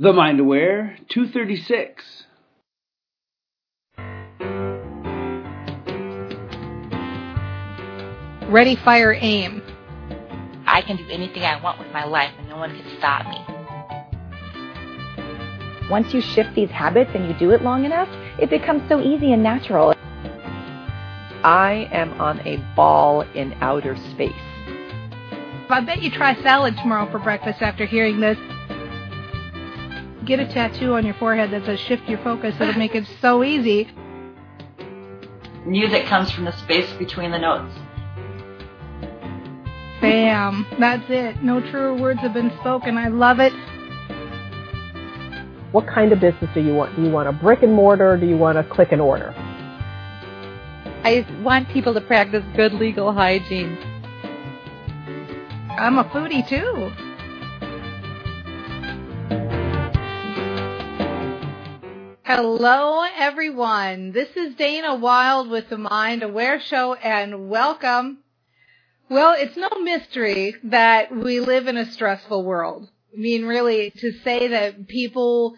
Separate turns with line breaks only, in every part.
The Mind Aware 236.
Ready, fire, aim.
I can do anything I want with my life and no one can stop me.
Once you shift these habits and you do it long enough, it becomes so easy and natural.
I am on a ball in outer space.
I bet you try salad tomorrow for breakfast after hearing this. Get a tattoo on your forehead that says shift your focus. It'll make it so easy.
Music comes from the space between the notes.
Bam. That's it. No truer words have been spoken. I love it.
What kind of business do you want? Do you want a brick and mortar or do you want a click and order?
I want people to practice good legal hygiene.
I'm a foodie too. Hello, everyone. This is Dana Wilde with the Mind Aware Show, and welcome. Well, it's no mystery that we live in a stressful world. I mean, really, to say that people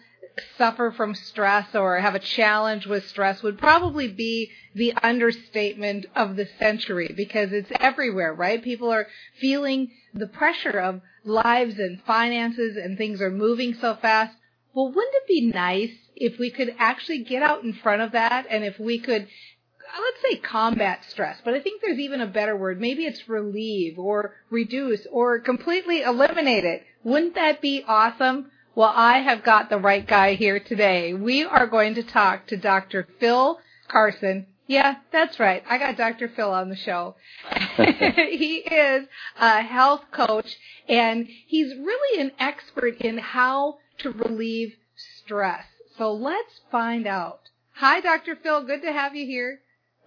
suffer from stress or have a challenge with stress would probably be the understatement of the century because it's everywhere, right? People are feeling the pressure of lives and finances and things are moving so fast. Well, wouldn't it be nice if we could actually get out in front of that and if we could let's say combat stress, but I think there's even a better word. Maybe it's relieve or reduce or completely eliminate it. Wouldn't that be awesome? Well, I have got the right guy here today. We are going to talk to Dr. Phil Carson. Yeah, that's right. I got Dr. Phil on the show. he is a health coach and he's really an expert in how to relieve stress. So let's find out. Hi, Dr. Phil. Good to have you here.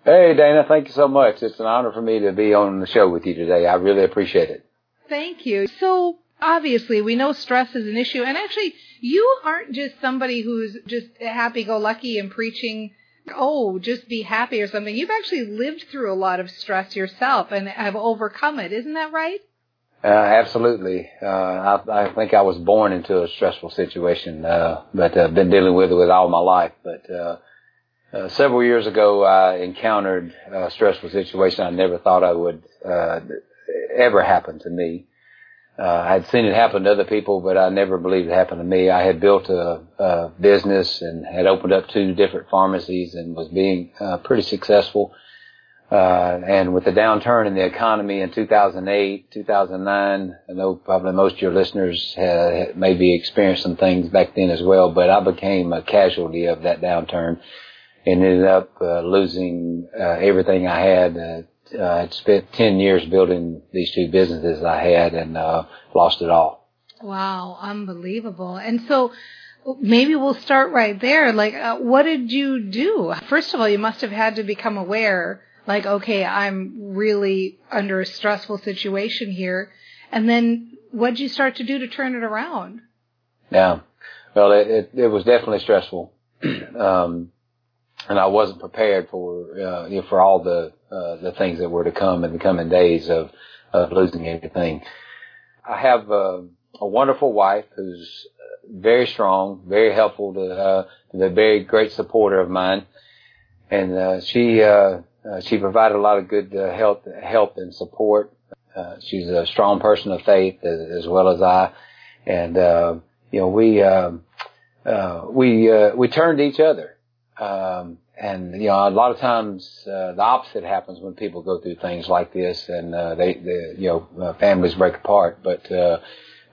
Hey, Dana. Thank you so much. It's an honor for me to be on the show with you today. I really appreciate it.
Thank you. So, obviously, we know stress is an issue. And actually, you aren't just somebody who's just happy go lucky and preaching, oh, just be happy or something. You've actually lived through a lot of stress yourself and have overcome it. Isn't that right?
Uh, absolutely. Uh, I, I think I was born into a stressful situation, uh, but I've uh, been dealing with it with all my life. But uh, uh, several years ago, I encountered a stressful situation I never thought I would uh, ever happen to me. Uh, I had seen it happen to other people, but I never believed it happened to me. I had built a, a business and had opened up two different pharmacies and was being uh, pretty successful. Uh, and with the downturn in the economy in 2008, 2009, I know probably most of your listeners have maybe experienced some things back then as well, but I became a casualty of that downturn and ended up uh, losing uh, everything I had. Uh, uh, I'd spent 10 years building these two businesses I had and uh, lost it all.
Wow, unbelievable. And so maybe we'll start right there. Like, uh, what did you do? First of all, you must have had to become aware, like, okay, I'm really under a stressful situation here. And then what did you start to do to turn it around?
Yeah. Well, it, it, it was definitely stressful. um, and I wasn't prepared for uh, you know, for all the uh, the things that were to come in the coming days of of losing everything. I have uh, a wonderful wife who's very strong, very helpful to uh, a very great supporter of mine, and uh, she uh, uh, she provided a lot of good uh, help help and support. Uh, she's a strong person of faith as, as well as I, and uh, you know we uh, uh, we uh, we turned to each other um, and you know, a lot of times uh, the opposite happens when people go through things like this, and uh, they, they, you know, uh, families break apart. But uh,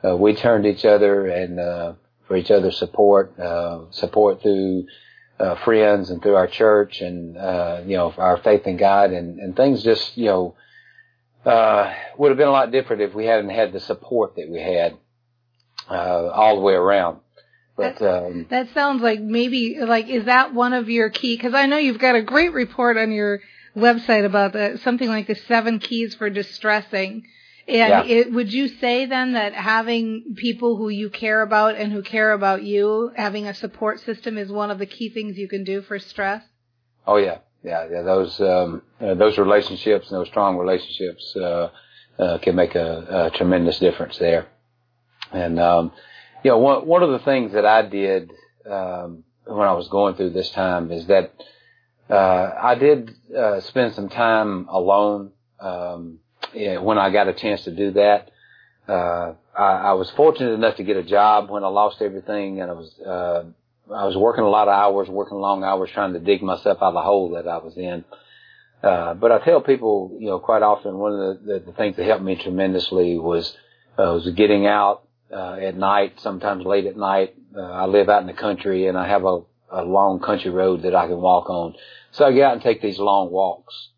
uh, we turned to each other and uh, for each other's support, uh, support through uh, friends and through our church, and uh, you know, our faith in God, and, and things just you know uh, would have been a lot different if we hadn't had the support that we had uh, all the way around. But
that,
um,
that sounds like maybe like is that one of your key? Because I know you've got a great report on your website about the, something like the seven keys for distressing. And
Yeah.
it, would you say then that having people who you care about and who care about you, having a support system is one of the key things you can do for stress?
Oh yeah, yeah, yeah. Those um, uh, those relationships and those strong relationships uh, uh, can make a, a tremendous difference there. And um, you know, one one of the things that I did um, when I was going through this time is that uh, I did uh, spend some time alone um, yeah, when I got a chance to do that. Uh, I, I was fortunate enough to get a job when I lost everything, and I was uh, I was working a lot of hours, working long hours, trying to dig myself out of the hole that I was in. Uh, but I tell people, you know, quite often one of the, the, the things that helped me tremendously was uh, was getting out uh, at night, sometimes late at night. Uh, I live out in the country, and I have a, a long country road that I can walk on. So I get out and take these long walks.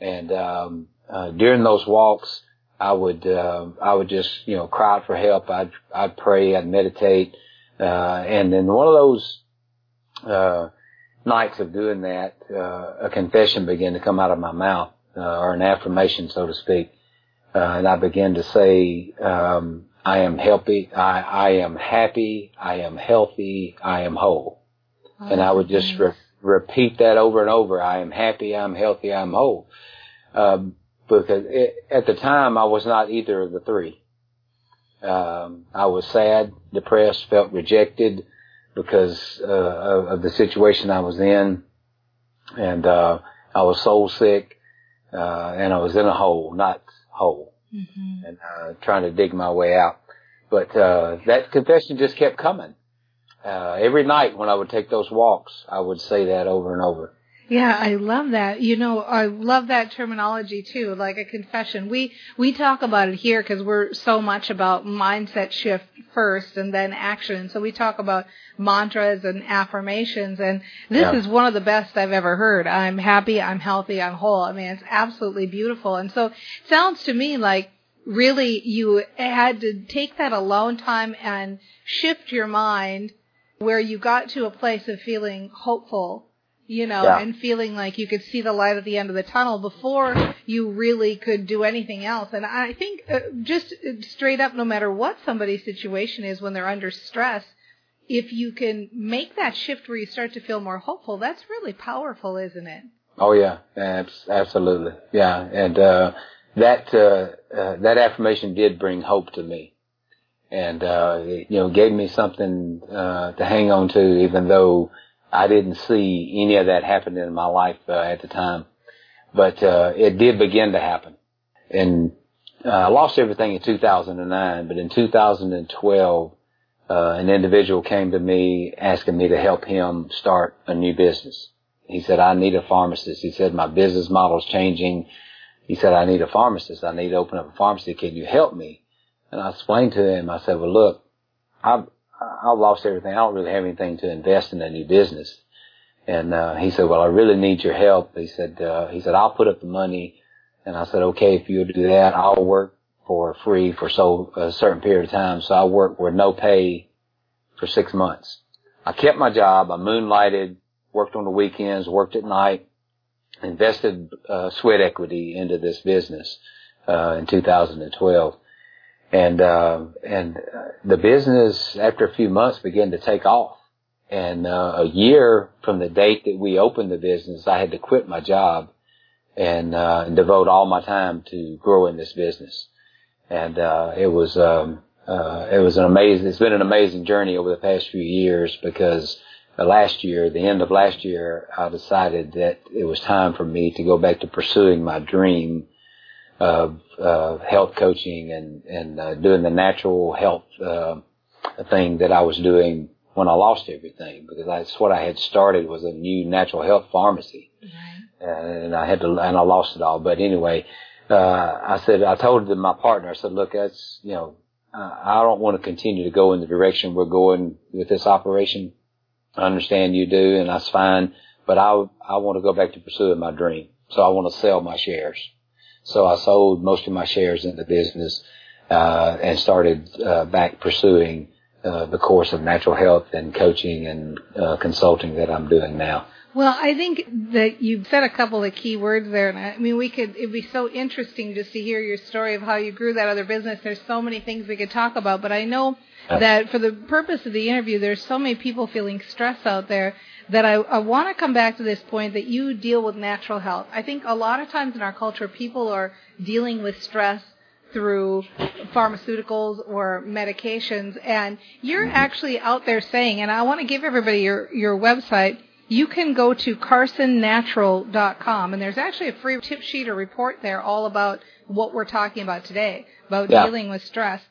And um, uh, during those walks, I would uh, I would just you know cry out for help. I'd I'd pray. I'd meditate. Uh, and then one of those uh, nights of doing that, uh, a confession began to come out of my mouth, uh, or an affirmation, so to speak. Uh, and I began to say, um, I am healthy. I, I am happy. I am healthy. I am whole. Oh, and I would just re- repeat that over and over. I am happy. I'm healthy. I'm whole. Um, because it, at the time I was not either of the three. Um, I was sad, depressed, felt rejected because uh, of, of the situation I was in, and uh, I was soul sick, uh, and I was in a hole, not whole, mm-hmm. and uh, trying to dig my way out. But uh, that confession just kept coming. Uh, every night when I would take those walks, I would say that over and over.
Yeah, I love that. You know, I love that terminology too, like a confession. We we talk about it here because we're so much about mindset shift first and then action. So we talk about mantras and affirmations and this yeah. is one of the best I've ever heard. I'm happy, I'm healthy, I'm whole. I mean, it's absolutely beautiful. And so it sounds to me like really you had to take that alone time and shift your mind where you got to a place of feeling hopeful you know, yeah. and feeling like you could see the light at the end of the tunnel before you really could do anything else. And I think uh, just straight up, no matter what somebody's situation is when they're under stress, if you can make that shift where you start to feel more hopeful, that's really powerful, isn't it?
Oh yeah, absolutely, yeah. And uh, that uh, uh, that affirmation did bring hope to me, and uh, it, you know gave me something uh, to hang on to, even though I didn't see any of that happening in my life uh, at the time, but uh, it did begin to happen. And uh, I lost everything in 2009, but in 2012, uh, an individual came to me asking me to help him start a new business. He said, I need a pharmacist. He said, my business model is changing. He said, I need a pharmacist. I need to open up a pharmacy. Can you help me? And I explained to him, I said, well, look, I've, I've lost everything. I don't really have anything to invest in a new business. And, uh, he said, well, I really need your help. He said, uh, he said, I'll put up the money. And I said, okay, if you'll do that, I'll work for free for so a certain period of time. So I worked with no pay for six months. I kept my job. I moonlighted, worked on the weekends, worked at night, invested, uh, sweat equity into this business, uh, in 2012 and uh, and the business after a few months began to take off. And uh, a year from the date that we opened the business, I had to quit my job and, uh, and devote all my time to growing this business. And uh, it was um, uh, it was an amazing. It's been an amazing journey over the past few years because last year, the end of last year, I decided that it was time for me to go back to pursuing my dream of uh, health coaching and and uh, doing the natural health uh, thing that I was doing when I lost everything because that's what I had started was a new natural health pharmacy, right. and I had to and I lost it all. But anyway, uh, I said I told my partner I said, look, that's you know I don't want to continue to go in the direction we're going with this operation. I understand you do, and that's fine. But I I want to go back to pursuing my dream. So I want to sell my shares. So I sold most of my shares in the business uh, and started uh, back pursuing uh, the course of natural health and coaching and uh, consulting that I'm doing now.
Well, I think that you've said a couple of key words there, and I mean, we could. It'd be so interesting just to hear your story of how you grew that other business. There's so many things we could talk about, but I know that for the purpose of the interview, there's so many people feeling stress out there that I, I want to come back to this point that you deal with natural health. I think a lot of times in our culture, people are dealing with stress through pharmaceuticals or medications. And you're mm-hmm. actually out there saying, and I want to give everybody your, your website. You can go to carsonnatural.com and there's actually a free tip sheet or report there all about what we're talking about today, about
Yeah.
dealing with stress.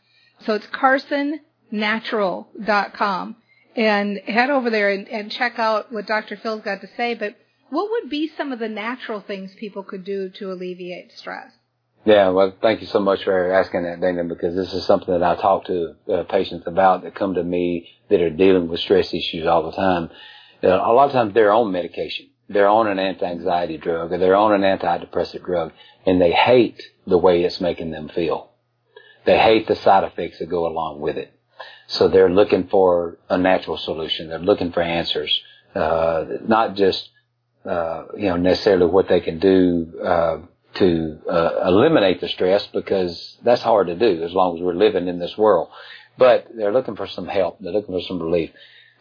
So it's carsonnatural.com and head over there and, and check out what Dr. Phil's got to say. But what would be some of the natural things people could do to alleviate stress?
Yeah, well, thank you so much for asking that, Dana, because this is something that I talk to uh, patients about that come to me that are dealing with stress issues all the time. Uh, a lot of times they're on medication. They're on an anti-anxiety drug or they're on an antidepressant drug and they hate the way it's making them feel. They hate the side effects that go along with it. So they're looking for a natural solution. They're looking for answers, uh, not just, uh, you know, necessarily what they can do, uh, to, uh, eliminate the stress because that's hard to do as long as we're living in this world. But they're looking for some help. They're looking for some relief.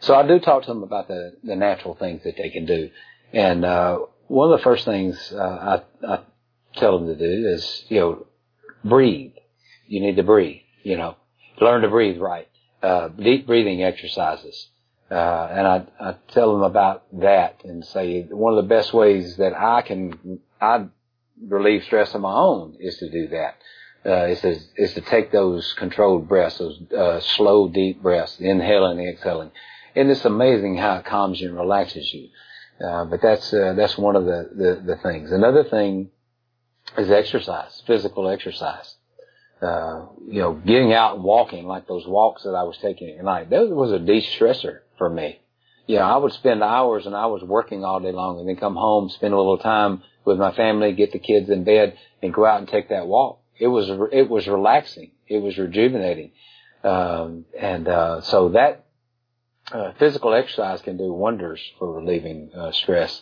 So I do talk to them about the, the natural things that they can do. And, uh, one of the first things, uh, I, I tell them to do is, you know, breathe. You need to breathe, you know, learn to breathe right. Uh, deep breathing exercises. Uh, and I, I tell them about that and say one of the best ways that I can, I relieve stress on my own is to do that. Uh, is to, is to take those controlled breaths, those, uh, slow, deep breaths, inhaling and exhaling. And it's amazing how it calms you and relaxes you. Uh, but that's, uh, that's one of the, the, the things. Another thing is exercise, physical exercise. Uh, you know, getting out and walking like those walks that I was taking at night, that was a de-stressor for me. You know, I would spend hours and hours working all day long and then come home, spend a little time with my family, get the kids in bed and go out and take that walk. It was, it was relaxing. It was rejuvenating. Um, and, uh, so that, uh, physical exercise can do wonders for relieving, uh, stress.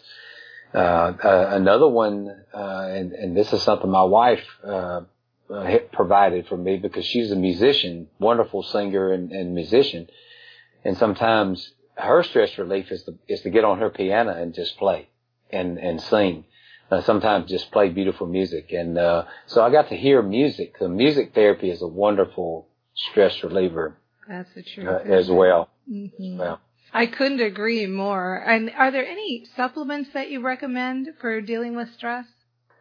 Uh, uh, another one, uh, and, and this is something my wife, uh, uh, provided for me because she's a musician, wonderful singer and, and musician. And sometimes her stress relief is to, is to get on her piano and just play and, and sing. Uh, sometimes just play beautiful music. And, uh, so I got to hear music. The music therapy is a wonderful stress reliever,
That's the truth.
uh, as well.
hmm
Well,
I couldn't agree more. And are there any supplements that you recommend for dealing with stress?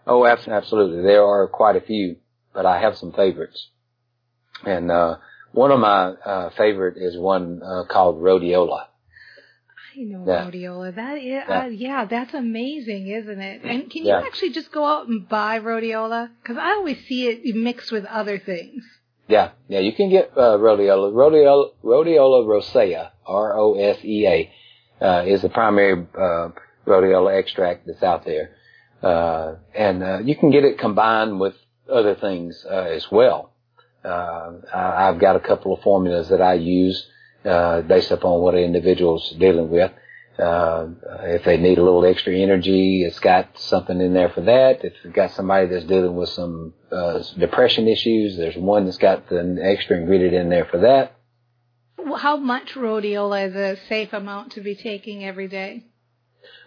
Oh, absolutely. There are quite a few, but I have some favorites. And, uh, one of my, uh, favorite is one, uh, called Rhodiola.
I know
Yeah.
rhodiola. That is,
Yeah.
uh, yeah, that's amazing, isn't it? And can
Yeah.
you actually just go out and buy rhodiola? Because I always see it mixed with other things.
Yeah, yeah, you can get uh, rhodiola. Rhodiola, rhodiola rosea, R-O-S-E-A, uh, is the primary uh, rhodiola extract that's out there, uh, and uh, you can get it combined with other things uh, as well. Uh, I've got a couple of formulas that I use uh, based upon what an individual's dealing with. Uh, if they need a little extra energy, it's got something in there for that. If you've got somebody that's dealing with some uh, depression issues, there's one that's got the extra ingredient in there for that.
How much rhodiola is a safe amount to be taking every day?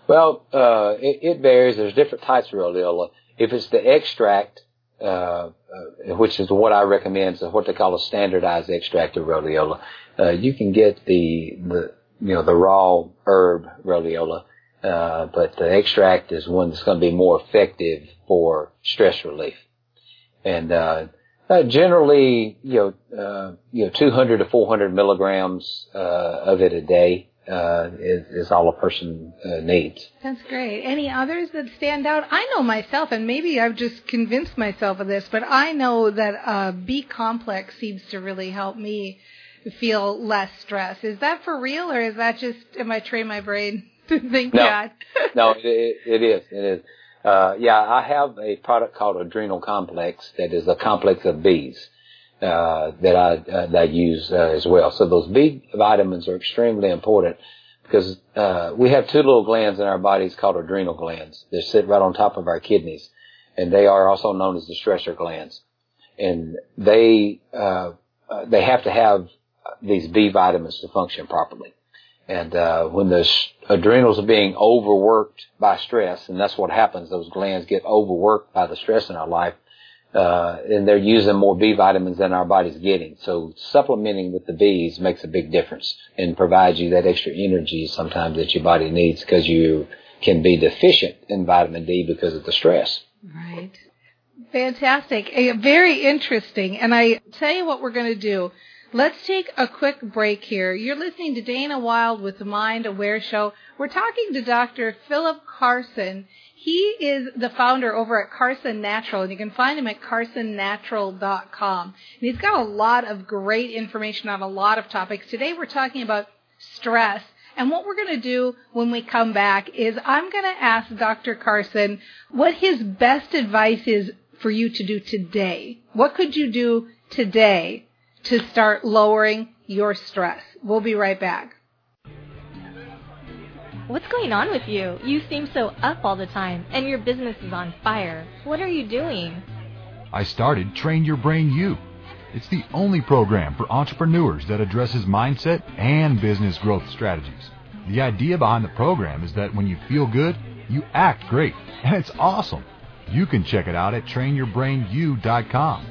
Well, uh, it, it varies. There's different types of rhodiola. If it's the extract, which is what I recommend, is what they call a standardized extract of rhodiola, uh, you can get the, the, you know, the raw herb rhodiola, uh, but the extract is one that's going to be more effective for stress relief. And, uh, uh, generally, you know, uh, you know, 200 to 400 milligrams, uh, of it a day, uh, is, is all a person, uh, needs.
That's great. Any others that stand out? I know myself, and maybe I've just convinced myself of this, but I know that uh, B complex seems to really help me feel less stress. Is that for real, or is that just am I train my brain to think
No.
that?
no, it, it, it is. It is. Uh, yeah, I have a product called Adrenal Complex that is a complex of Bs uh, that I uh, that I use uh, as well. So those B vitamins are extremely important because uh, we have two little glands in our bodies called adrenal glands. They sit right on top of our kidneys, and they are also known as the stressor glands. And they uh, uh, they have to have these B vitamins to function properly. And uh, when the adrenals are being overworked by stress, and that's what happens, those glands get overworked by the stress in our life. Uh, and they're using more B vitamins than our body's getting. So supplementing with the Bs makes a big difference and provides you that extra energy sometimes that your body needs because you can be deficient in vitamin D because of the stress.
Right. Fantastic. Very interesting. And I tell you what we're going to do. Let's take a quick break here. You're listening to Dana Wilde with the Mind Aware Show. We're talking to Dr. Philip Carson. He is the founder over at Carson Natural, and you can find him at carsonnatural.com. And he's got a lot of great information on a lot of topics. Today we're talking about stress. And what we're going to do when we come back is I'm going to ask Dr. Carson what his best advice is for you to do today. What could you do today to start lowering your stress. We'll be right back.
What's going on with you? You seem so up all the time, and your business is on fire. What are you doing?
I started Train Your Brain U. It's the only program for entrepreneurs that addresses mindset and business growth strategies. The idea behind the program is that when you feel good, you act great, and it's awesome. You can check it out at trainyourbrainu.com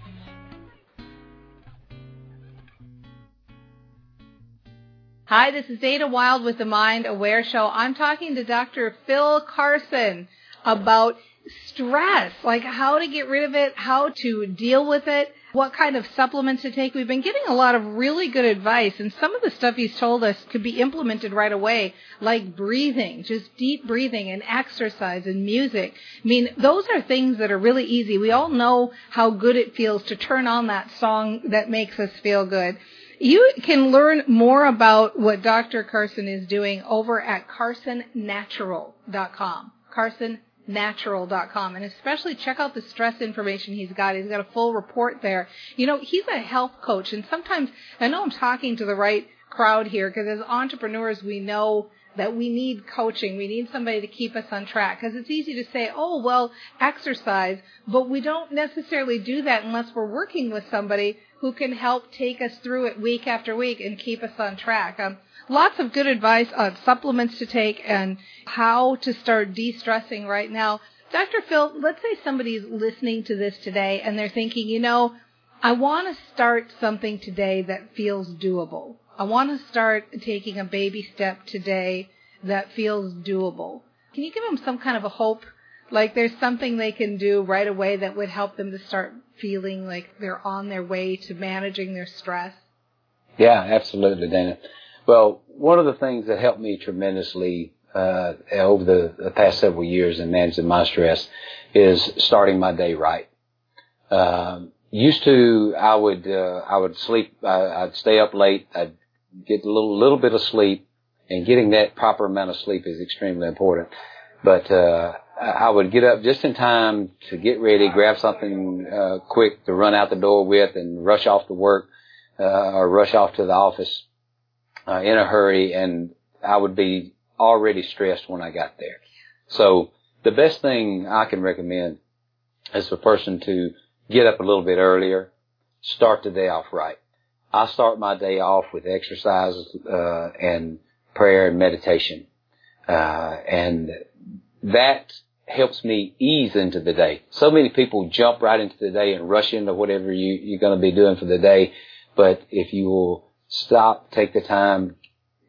Hi, this is Dana Wilde with the Mind Aware Show. I'm talking to Dr. Phil Carson about stress, like how to get rid of it, how to deal with it, what kind of supplements to take. We've been getting a lot of really good advice, and some of the stuff he's told us could be implemented right away, like breathing, just deep breathing and exercise and music. I mean, those are things that are really easy. We all know how good it feels to turn on that song that makes us feel good. You can learn more about what Dr. Carson is doing over at carsonnatural.com. carsonnatural.com and especially check out the stress information he's got. He's got a full report there. You know, he's a health coach and sometimes I know I'm talking to the right crowd here because as entrepreneurs we know that we need coaching. We need somebody to keep us on track because it's easy to say, oh, well, exercise, but we don't necessarily do that unless we're working with somebody who can help take us through it week after week and keep us on track. Um, lots of good advice on supplements to take and how to start de-stressing right now. Dr. Phil, let's say somebody's listening to this today and they're thinking, you know, I want to start something today that feels doable. I want to start taking a baby step today that feels doable. Can you give them some kind of a hope? Like there's something they can do right away that would help them to start feeling like they're on their way to managing their stress?
Yeah, absolutely, Dana. Well, one of the things that helped me tremendously uh, over the, the, past several years in managing my stress is starting my day right. Um, used to, I would uh, I would sleep. I, I'd stay up late. I'd get a little little bit of sleep, and getting that proper amount of sleep is extremely important. But uh, I would get up just in time to get ready, grab something uh, quick to run out the door with, and rush off to work uh, or rush off to the office uh, in a hurry, and I would be already stressed when I got there. So the best thing I can recommend is for a person to get up a little bit earlier, start the day off right. I start my day off with exercise uh, and prayer and meditation, uh, and that helps me ease into the day. So many people jump right into the day and rush into whatever you, you're going to be doing for the day. But if you will stop, take the time,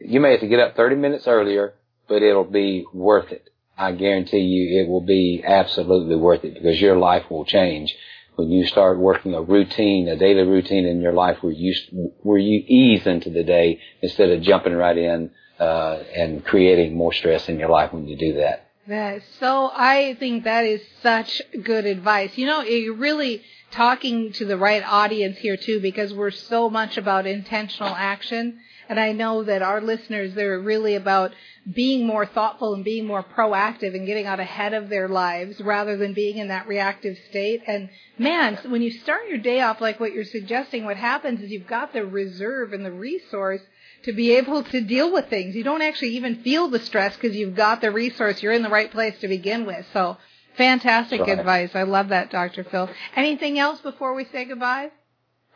you may have to get up 30 minutes earlier, but it'll be worth it. I guarantee you it will be absolutely worth it because your life will change when you start working a routine, a daily routine in your life where you, where you ease into the day instead of jumping right in, uh, and creating more stress in your life when you do that.
That so I think that is such good advice. You know, you're really talking to the right audience here too because we're so much about intentional action. And I know that our listeners, they're really about being more thoughtful and being more proactive and getting out ahead of their lives rather than being in that reactive state. And man, when you start your day off like what you're suggesting, what happens is you've got the reserve and the resource to be able to deal with things. You don't actually even feel the stress because you've got the resource. You're in the right place to begin with. So fantastic
Right.
advice. I love that, Dr. Phil. Anything else before we say goodbye?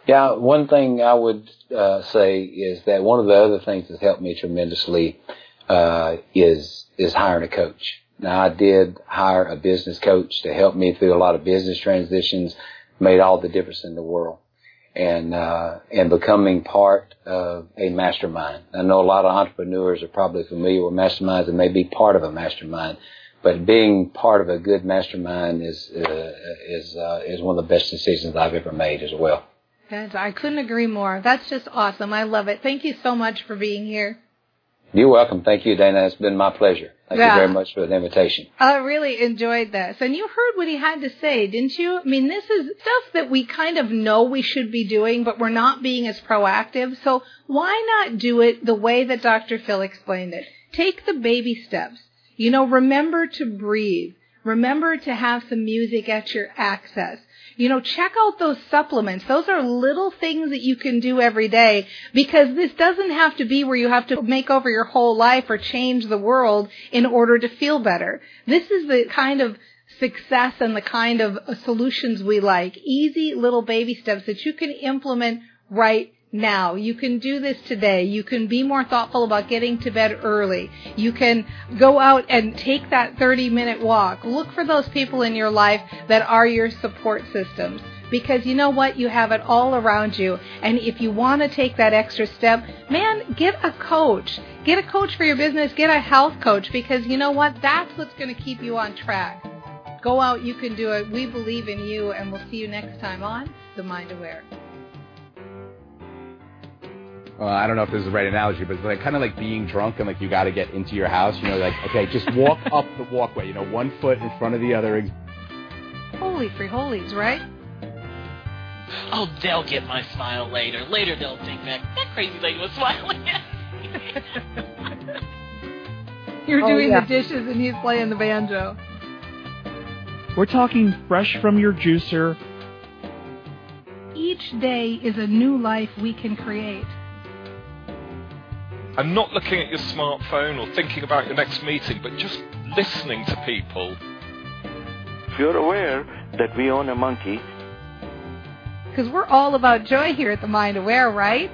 Yeah, one thing I would uh, say is that one of the other things that's helped me tremendously uh, is is hiring a coach. Now, I did hire a business coach to help me through a lot of business transitions, made all the difference in the world, and uh, and becoming part of a mastermind. I know a lot of entrepreneurs are probably familiar with masterminds and may be part of a mastermind, but being part of a good mastermind is uh, is uh, is one of the best decisions I've ever made as well.
I couldn't agree more. That's just awesome. I love it. Thank you so much for being here.
You're welcome. Thank you, Dana. It's been my pleasure. Thank
Yeah.
you very much for the invitation.
I really enjoyed this. And you heard what he had to say, didn't you? I mean, this is stuff that we kind of know we should be doing, but we're not being as proactive. So why not do it the way that Dr. Phil explained it? Take the baby steps. You know, remember to breathe. Remember to have some music at your access. You know, check out those supplements. Those are little things that you can do every day because this doesn't have to be where you have to make over your whole life or change the world in order to feel better. This is the kind of success and the kind of solutions we like. Easy little baby steps that you can implement right now. You can do this today. You can be more thoughtful about getting to bed early. You can go out and take that 30 minute walk. Look for those people in your life that are your support systems. Because you know what? You have it all around you. And if you want to take that extra step, man, get a coach. Get a coach for your business. Get a health coach because you know what? That's what's going to keep you on track. Go out. You can do it. We believe in you and we'll see you next time on The Mind Aware.
Well, I don't know if this is the right analogy, but it's like kind of like being drunk and like you got to get into your house. You know, like okay, just walk up the walkway. You know, one foot in front of the other.
Holy free holies, right?
Oh, they'll get my smile later. Later they'll think that that crazy lady was smiling.
You're
Oh,
doing
yeah.
the dishes and he's playing the banjo.
We're talking fresh from your juicer.
Each day is a new life we can create.
And not looking at your smartphone or thinking about your next meeting, but just listening to people.
If you're aware that we own a monkey,
Because we're all about joy here at the Mind Aware, right?